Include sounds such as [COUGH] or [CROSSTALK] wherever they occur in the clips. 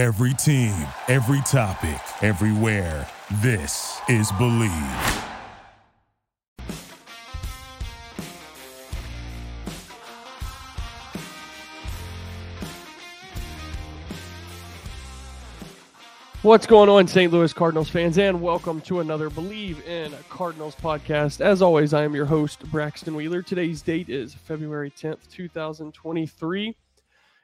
Every team, every topic, everywhere. This is Bleav. What's going on, St. Louis Cardinals fans, and welcome to another Bleav in Cardinals podcast. As always, I am your host, Braxton Wheeler. Today's date is February 10th, 2023,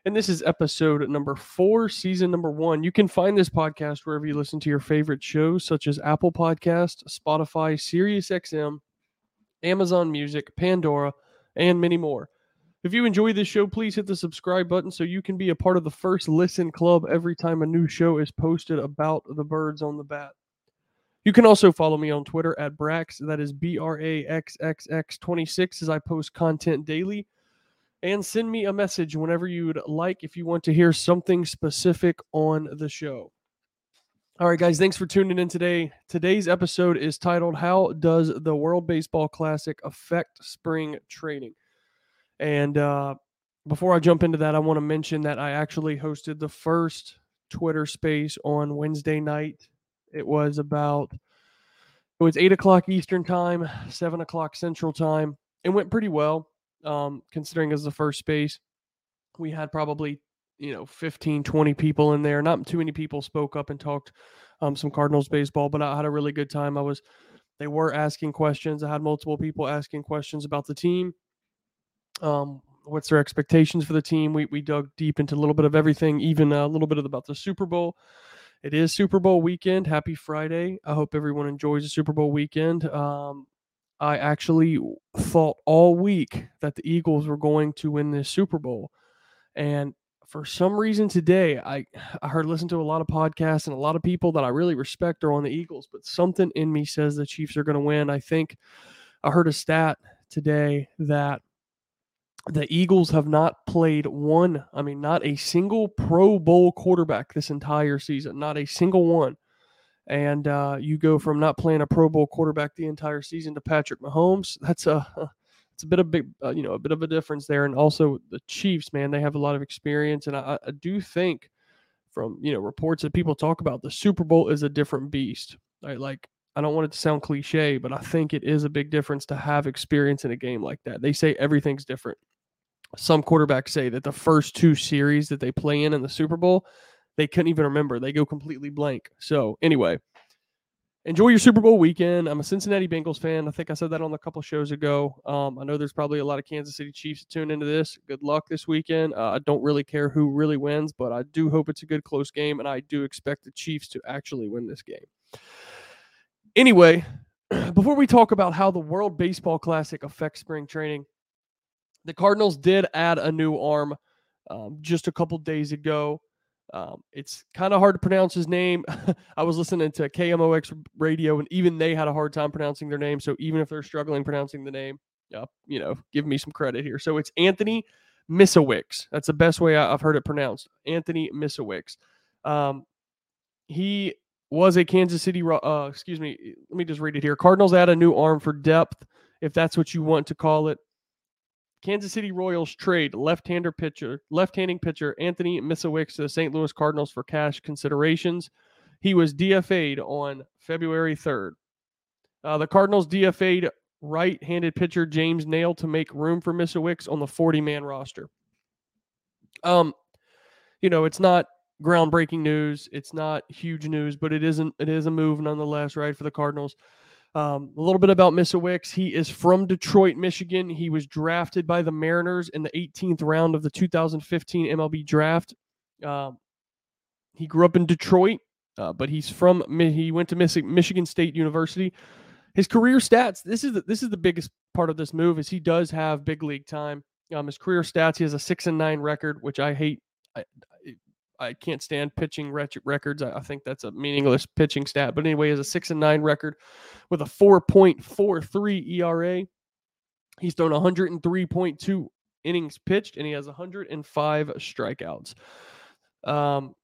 and this is episode number four, season number one. You can find this podcast wherever you listen to your favorite shows, such as Apple Podcast, Spotify, SiriusXM, Amazon Music, Pandora, and many more. If you enjoy this show, please hit the subscribe button so you can be a part of the first listen club every time a new show is posted about the birds on the bat. You can also follow me on Twitter at Brax, that is B R A X X X 26, as I post content daily. And send me a message whenever you would like if you want to hear something specific on the show. All right, guys, thanks for tuning in today. Today's episode is titled How Does the World Baseball Classic Affect Spring Training? And uh, before I jump into that, I want to mention that I actually hosted the first Twitter space on Wednesday night. It was about it was eight o'clock Eastern time, seven o'clock Central time. It went pretty well, um, considering as the first space. We had probably you know 15 20 people in there not too many people spoke up and talked um, some cardinals baseball but i had a really good time i was they were asking questions i had multiple people asking questions about the team um, what's their expectations for the team. We we dug deep into a little bit of everything, even a little bit about the Super Bowl. It is Super Bowl weekend. Happy Friday. I hope everyone enjoys the Super Bowl weekend. Um, I actually thought all week that the Eagles were going to win this Super Bowl. And for some reason today, I, I heard listen to a lot of podcasts and a lot of people that I really respect are on the Eagles, but something in me says the Chiefs are going to win. I think I heard a stat today that the Eagles have not played one, I mean, not a single Pro Bowl quarterback this entire season, not a single one. And uh, you go from not playing a Pro Bowl quarterback the entire season to Patrick Mahomes. That's a [LAUGHS] it's a bit of big, uh, you know, a bit of a difference there. And also the Chiefs, man, they have a lot of experience, and I, I do think from you know reports that people talk about the Super Bowl is a different beast. Right? Like I don't want it to sound cliche, but I think it is a big difference to have experience in a game like that. They say everything's different some quarterbacks say that the first two series that they play in in the Super Bowl, they couldn't even remember. They go completely blank. So, anyway, enjoy your Super Bowl weekend. I'm a Cincinnati Bengals fan. I think I said that on a couple shows ago. Um, I know there's probably a lot of Kansas City Chiefs that tune into this. Good luck this weekend. Uh, I don't really care who really wins, but I do hope it's a good close game, and I do expect the Chiefs to actually win this game. Anyway, [CLEARS THROAT] before we talk about how the World Baseball Classic affects spring training, the Cardinals did add a new arm um, just a couple days ago. Um, it's kind of hard to pronounce his name. [LAUGHS] I was listening to KMOX radio, and even they had a hard time pronouncing their name. So even if they're struggling pronouncing the name, uh, you know, give me some credit here. So it's Anthony Misiewicz. That's the best way I've heard it pronounced. Anthony Misiewicz. Um, he was a Kansas City. Uh, excuse me. Let me just read it here. Cardinals add a new arm for depth, if that's what you want to call it. Kansas City Royals trade left-hander pitcher, left-handing pitcher Anthony Misiewicz to the St. Louis Cardinals for cash considerations. He was DFA'd on February 3rd. Uh, the Cardinals DFA'd right-handed pitcher James Naile to make room for Misiewicz on the 40-man roster. Um, you know, it's not groundbreaking news. It's not huge news, but it isn't. It is a move nonetheless, right, for the Cardinals. Um, a little bit about Misiewicz. He is from Detroit, Michigan. He was drafted by the Mariners in the 18th round of the 2015 MLB draft. Um, he grew up in Detroit, uh, but he's from he went to Michigan State University. His career stats. This is the, this is the biggest part of this move is he does have big league time. Um, his career stats. He has a six and nine record, which I hate. I can't stand pitching records. I think that's a meaningless pitching stat. But anyway, has a six and nine record with a 4.43 ERA. He's thrown 103.2 innings pitched, and he has 105 strikeouts. Um,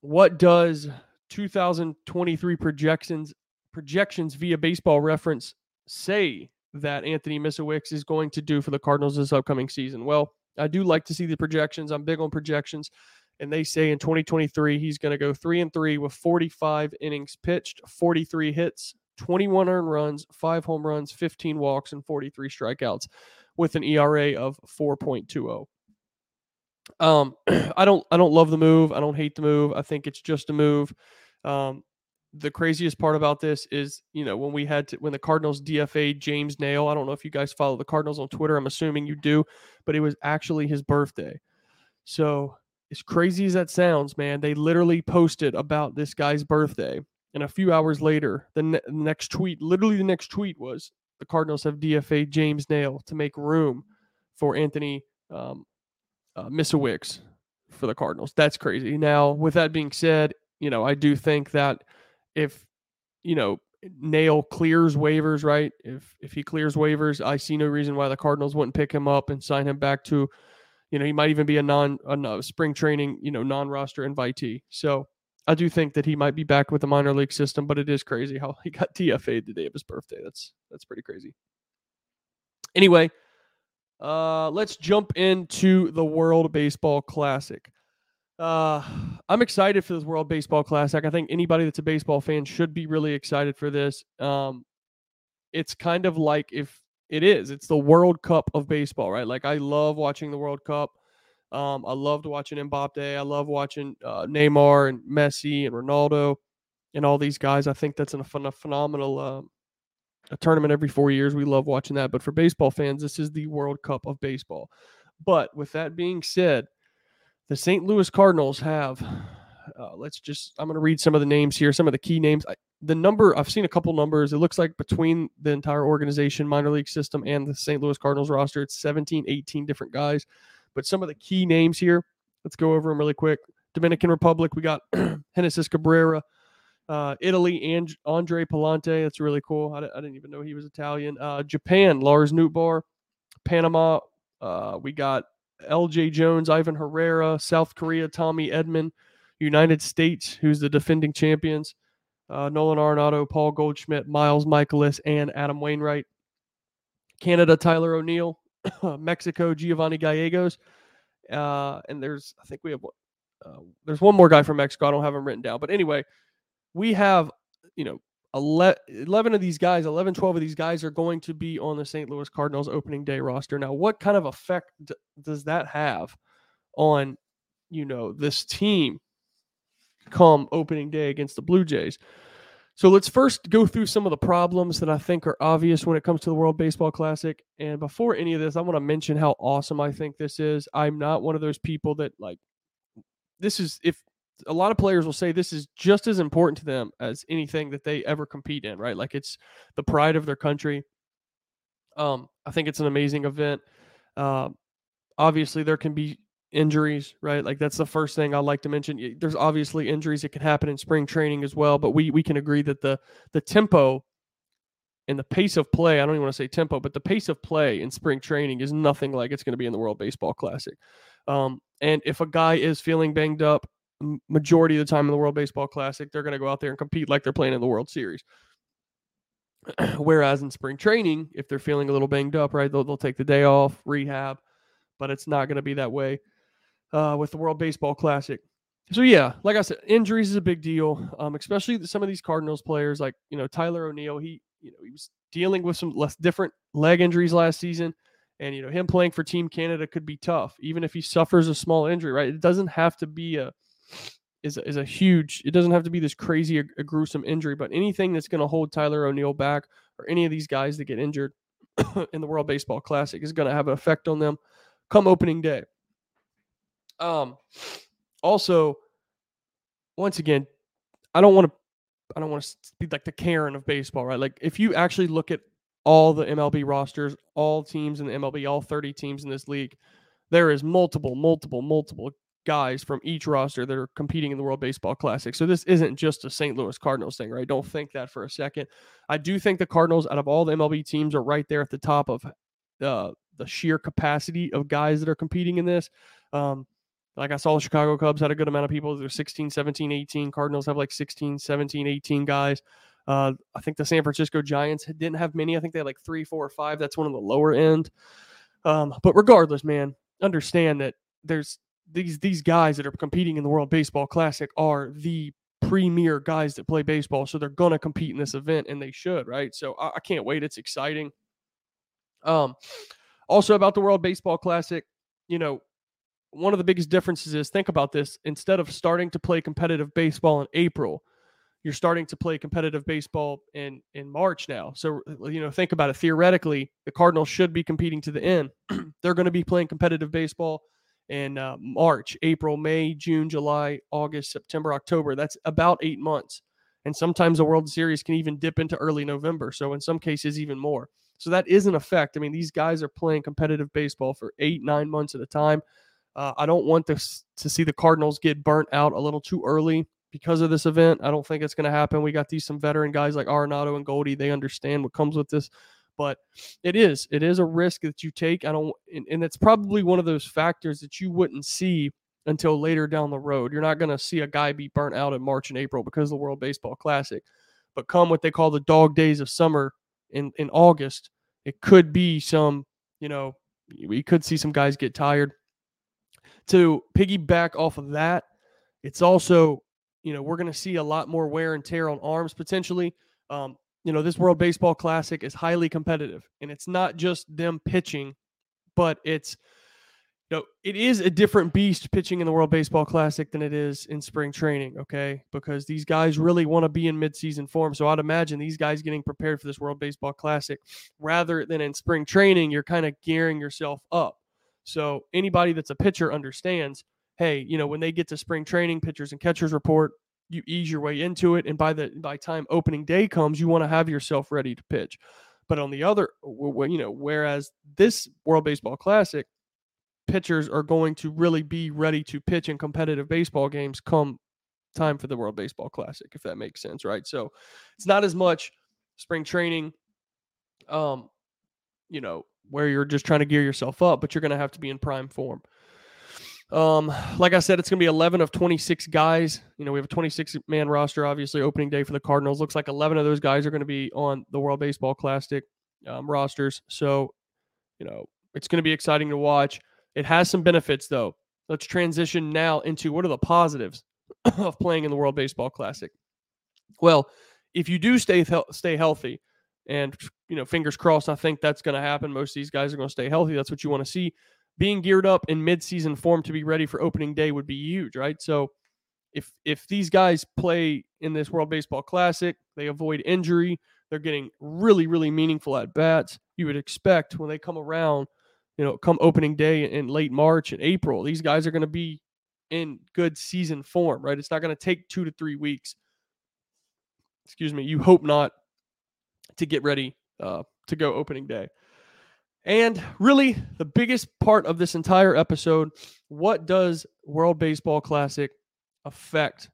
what does 2023 projections projections via Baseball Reference say that Anthony Misiewicz is going to do for the Cardinals this upcoming season? Well, I do like to see the projections. I'm big on projections And they say in 2023 he's going to go three and three with 45 innings pitched, 43 hits, 21 earned runs, five home runs, 15 walks, and 43 strikeouts, with an ERA of 4.20. Um, [CLEARS THROAT] I don't I don't love the move. I don't hate the move. I think it's just a move. Um, the craziest part about this is, you know, when we had to, when the Cardinals DFA James Naile, I don't know if you guys follow the Cardinals on Twitter. I'm assuming you do, but it was actually his birthday. So, as crazy as that sounds, man, they literally posted about this guy's birthday. And a few hours later, the ne- next tweet, literally the next tweet was the Cardinals have DFA James Naile to make room for Anthony um, uh, for the Cardinals. That's crazy. Now, with that being said, you know, I do think that if you know Naile clears waivers, right? If if he clears waivers, I see no reason why the Cardinals wouldn't pick him up and sign him back to, you know, he might even be a non a spring training, you know, non-roster invitee. So I do think that he might be back with the minor league system, but it is crazy how [LAUGHS] he got DFA'd the day of his birthday. That's that's pretty crazy. Anyway, uh, let's jump into the World Baseball Classic. Uh, I'm excited for this World Baseball Classic. I think anybody that's a baseball fan should be really excited for this. Um, it's kind of like if it is, it's the World Cup of baseball, right? Like I love watching the World Cup. Um, I loved watching Mbappe. I love watching uh, Neymar and Messi and Ronaldo and all these guys. I think that's a, a phenomenal um, a tournament every four years. We love watching that. But for baseball fans, this is the World Cup of baseball. But with that being said, the St. Louis Cardinals have. Uh, let's just. I'm going to read some of the names here. Some of the key names. I, the number I've seen a couple numbers. It looks like between the entire organization, minor league system, and the St. Louis Cardinals roster, it's 17, 18 different guys. But some of the key names here. Let's go over them really quick. Dominican Republic, we got [CLEARS THROAT] Genesis Cabrera. Uh, Italy, and Andre Pallante. That's really cool. I, I, didn't even know he was Italian. Uh, Japan, Lars Nootbaar. Panama, uh, we got LJ Jones, Ivan Herrera. South Korea, Tommy Edman. United States, who's the defending champions. Uh, Nolan Arenado, Paul Goldschmidt, Miles Mikolas, and Adam Wainwright. Canada, Tyler O'Neill. [COUGHS] Mexico, Giovanni Gallegos. Uh, and there's, I think we have, uh, there's one more guy from Mexico. I don't have him written down. But anyway, we have, you know, 11 of these guys, 11, 12 of these guys are going to be on the St. Louis Cardinals opening day roster. Now, what kind of effect d- does that have on, you know, this team come opening day against the Blue Jays? So let's first go through some of the problems that I think are obvious when it comes to the World Baseball Classic. And before any of this, I want to mention how awesome I think this is. I'm not one of those people that like this is if a lot of players will say this is just as important to them as anything that they ever compete in, right? Like it's the pride of their country. Um, I think it's an amazing event. Uh, obviously, there can be injuries, right? Like that's the first thing I like to mention. There's obviously injuries that can happen in spring training as well, but we we can agree that the the tempo and the pace of play, I don't even want to say tempo, but the pace of play in spring training is nothing like it's going to be in the World Baseball Classic. Um, and if a guy is feeling banged up, majority of the time in the World Baseball Classic, they're going to go out there and compete like they're playing in the World Series. [CLEARS THROAT] Whereas in spring training, if they're feeling a little banged up, right, they'll, they'll take the day off, rehab, but it's not going to be that way uh, with the World Baseball Classic. So yeah, like I said, injuries is a big deal, um, especially some of these Cardinals players, like you know Tyler O'Neill. He you know he was dealing with some less different leg injuries last season. And you know, him playing for Team Canada could be tough, even if he suffers a small injury. Right? It doesn't have to be a is a, is a huge. It doesn't have to be this crazy, a, a gruesome injury, but anything that's going to hold Tyler O'Neill back, or any of these guys that get injured [COUGHS] in the World Baseball Classic, is going to have an effect on them come opening day. Um, also, once again, I don't want to. I don't want to be like the Karen of baseball, right? Like if you actually look at all the MLB rosters, all teams in the MLB, all 30 teams in this league, there is multiple, multiple, multiple guys from each roster that are competing in the World Baseball Classic. So this isn't just a St. Louis Cardinals thing, right? Don't think that for a second. I do think the Cardinals, out of all the MLB teams, are right there at the top of uh, the sheer capacity of guys that are competing in this. Um, like I saw the Chicago Cubs had a good amount of people. They're 16, 17, 18. Cardinals have like 16, 17, 18 guys. Uh, I think the San Francisco Giants didn't have many. I think they had like three, four, or five. That's one of the lower end. Um, but regardless, man, understand that there's these these guys that are competing in the World Baseball Classic are the premier guys that play baseball, so they're gonna compete in this event, and they should, right? So I, I can't wait. It's exciting. Um, also about the World Baseball Classic, you know, one of the biggest differences is think about this: instead of starting to play competitive baseball in April, you're starting to play competitive baseball in in March now. So you know, think about it. Theoretically, the Cardinals should be competing to the end. [CLEARS THROAT] They're going to be playing competitive baseball in uh, March, April, May, June, July, August, September, October. That's about eight months. And sometimes a World Series can even dip into early November. So in some cases, even more. So that is an effect. I mean, these guys are playing competitive baseball for eight, nine months at a time. Uh, I don't want this to see the Cardinals get burnt out a little too early because of this event. I don't think it's going to happen. We got these some veteran guys like Arenado and Goldie. They understand what comes with this but it is it is a risk that you take i don't and, and it's probably one of those factors that you wouldn't see until later down the road you're not going to see a guy be burnt out in march and april because of the world baseball classic but come what they call the dog days of summer in in august it could be some you know we could see some guys get tired to piggyback off of that it's also you know we're going to see a lot more wear and tear on arms potentially um, you know, this World Baseball Classic is highly competitive, and it's not just them pitching, but it's you know, it is a different beast pitching in the World Baseball Classic than it is in spring training, okay? Because these guys really want to be in midseason form. So I'd imagine these guys getting prepared for this World Baseball Classic rather than in spring training, you're kind of gearing yourself up. So anybody that's a pitcher understands, hey, you know, when they get to spring training, pitchers and catchers report, you ease your way into it and by the by time opening day comes you want to have yourself ready to pitch. But on the other you know whereas this world baseball classic pitchers are going to really be ready to pitch in competitive baseball games come time for the world baseball classic if that makes sense right? So it's not as much spring training um you know where you're just trying to gear yourself up but you're going to have to be in prime form um, like I said, it's going to be 11 of 26 guys. You know, we have a 26 man roster, obviously, opening day for the Cardinals. Looks like 11 of those guys are going to be on the World Baseball Classic um, rosters. So, you know, it's going to be exciting to watch. It has some benefits, though. Let's transition now into what are the positives [COUGHS] of playing in the World Baseball Classic. Well, if you do stay stay healthy, and you know, fingers crossed, I think that's going to happen. Most of these guys are going to stay healthy. That's what you want to see being geared up in midseason form to be ready for opening day would be huge, right? So if if these guys play in this World Baseball Classic, they avoid injury, they're getting really really meaningful at bats. You would expect when they come around, you know, come opening day in late March and April, these guys are going to be in good season form, right? It's not going to take 2 to 3 weeks. Excuse me, you hope not to get ready uh, to go opening day. And really, the biggest part of this entire episode what does World Baseball Classic affect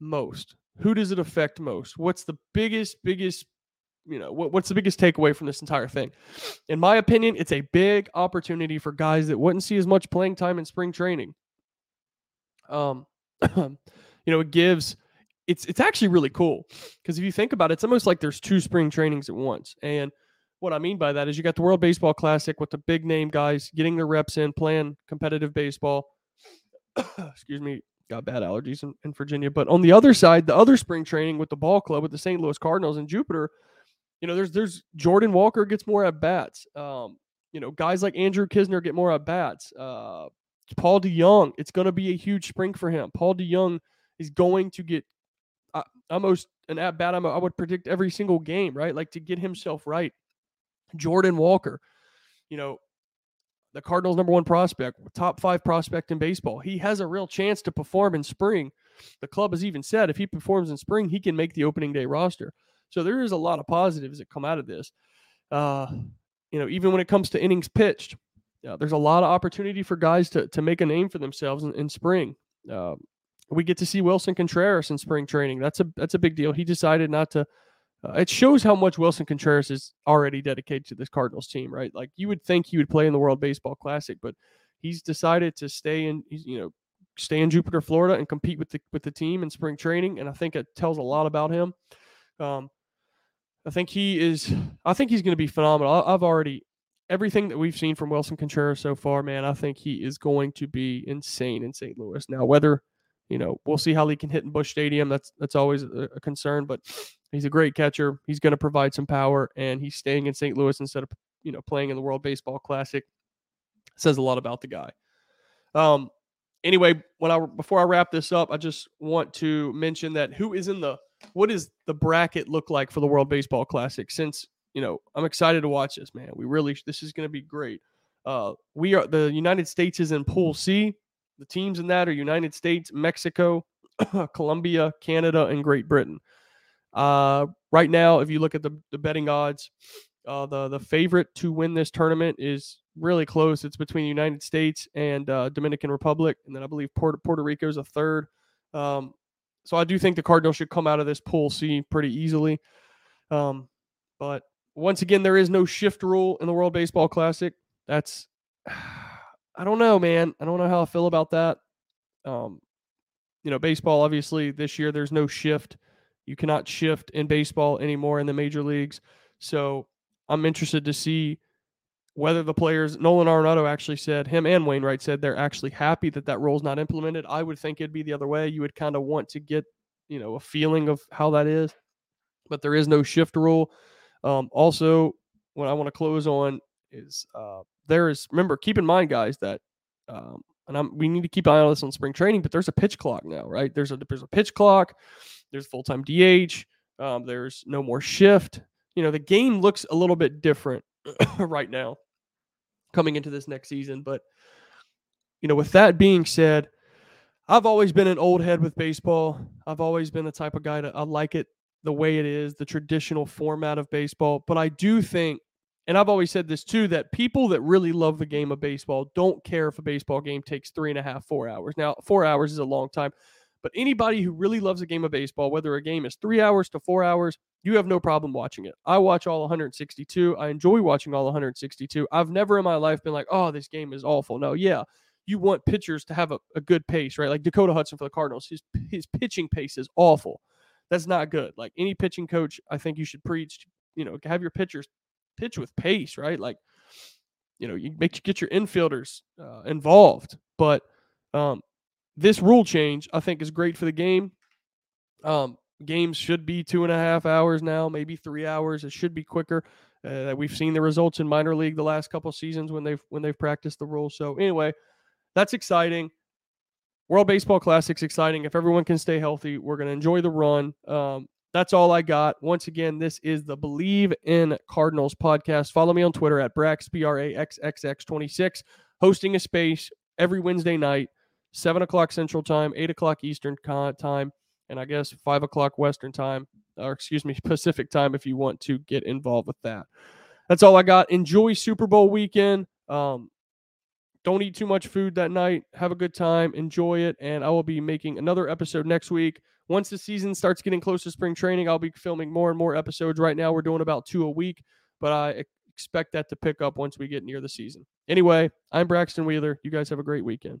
most? Who does it affect most? What's the biggest, biggest, you know, what, what's the biggest takeaway from this entire thing? In my opinion, it's a big opportunity for guys that wouldn't see as much playing time in spring training. Um, [CLEARS THROAT] you know, it gives it's it's actually really cool because if you think about it, it's almost like there's two spring trainings at once. And what I mean by that is you got the World Baseball Classic with the big name guys getting their reps in, playing competitive baseball. [COUGHS] Excuse me, got bad allergies in, in, Virginia. But on the other side, the other spring training with the ball club with the St. Louis Cardinals and Jupiter, you know, there's there's Jordan Walker gets more at bats. Um, you know, guys like Andrew Knizner get more at bats. Uh, Paul DeJong, it's going to be a huge spring for him. Paul DeJong is going to get uh, almost an at bat. I would predict every single game, right? Like to get himself right. Jordan Walker, you know, the Cardinals' number one prospect, top five prospect in baseball. He has a real chance to perform in spring. The club has even said if he performs in spring, he can make the opening day roster. So there is a lot of positives that come out of this. Uh, you know, even when it comes to innings pitched, uh, there's a lot of opportunity for guys to to make a name for themselves in, in spring. Uh, we get to see Willson Contreras in spring training. That's a that's a big deal. He decided not to uh, it shows how much Willson Contreras is already dedicated to this Cardinals team, right? Like you would think he would play in the World Baseball Classic, but he's decided to stay in, you know, stay in Jupiter, Florida, and compete with the with the team in spring training. And I think it tells a lot about him. Um, I think he is. I think he's going to be phenomenal. I've already everything that we've seen from Willson Contreras so far, man, I think he is going to be insane in St. Louis. Now, whether you know, we'll see how he can hit in Busch Stadium. That's that's always a, a concern, but he's a great catcher. He's going to provide some power, and he's staying in St. Louis instead of you know playing in the World Baseball Classic. Says a lot about the guy. Um. Anyway, when I before I wrap this up, I just want to mention that who is in the what is the bracket look like for the World Baseball Classic? Since you know, I'm excited to watch this, man. We really this is going to be great. Uh, we are the United States is in Pool C. The teams in that are United States, Mexico, [CLEARS THROAT] Colombia, Canada, and Great Britain. Uh, right now, if you look at the, the betting odds, uh, the the favorite to win this tournament is really close. It's between the United States and uh, Dominican Republic, and then I believe Puerto Puerto Rico is a third. Um, so I do think the Cardinals should come out of this pool C pretty easily. Um, but once again, there is no shift rule in the World Baseball Classic. That's [SIGHS] I don't know, man. I don't know how I feel about that. Um, you know, baseball obviously this year there's no shift. You cannot shift in baseball anymore in the major leagues. So I'm interested to see whether the players Nolan Arenado actually said him and Wainwright said they're actually happy that that rule is not implemented. I would think it'd be the other way. You would kind of want to get you know a feeling of how that is, but there is no shift rule. Um, also, what I want to close on is uh, there is remember keep in mind guys that um, and I'm, we need to keep an eye on this on spring training, but there's a pitch clock now, right? There's a there's a pitch clock, there's full time DH, um, there's no more shift. You know, the game looks a little bit different [CLEARS THROAT] right now coming into this next season. But you know, with that being said, I've always been an old head with baseball. I've always been the type of guy that I like it the way it is, the traditional format of baseball. But I do think and I've always said this too that people that really love the game of baseball don't care if a baseball game takes three and a half, four hours. Now, four hours is a long time, but anybody who really loves a game of baseball, whether a game is three hours to four hours, you have no problem watching it. I watch all 162. I enjoy watching all 162. I've never in my life been like, oh, this game is awful. No, yeah, you want pitchers to have a, a good pace, right? Like Dakota Hudson for the Cardinals, his his pitching pace is awful. That's not good. Like any pitching coach, I think you should preach. You know, have your pitchers pitch with pace, right? Like, you know, you make you get your infielders uh, involved. But um, this rule change, I think, is great for the game. Um, games should be two and a half hours now, maybe three hours. It should be quicker. Uh, we've seen the results in minor league the last couple seasons when they've when they've practiced the rule. So anyway, that's exciting. World Baseball Classic's exciting. If everyone can stay healthy, we're going to enjoy the run. Um, that's all I got. Once again, this is the Bleav in Cardinals podcast. Follow me on Twitter at Brax, B R A X X X 26, hosting a space every Wednesday night, 7 o'clock Central Time, 8 o'clock Eastern Time, and I guess 5 o'clock Western Time, or excuse me, [LAUGHS] Pacific Time if you want to get involved with that. That's all I got. Enjoy Super Bowl weekend. Um, don't eat too much food that night. Have a good time. Enjoy it. And I will be making another episode next week once the season starts getting close to spring training, I'll be filming more and more episodes. Right now, we're doing about two a week, but I expect that to pick up once we get near the season. Anyway, I'm Braxton Wheeler. You guys have a great weekend.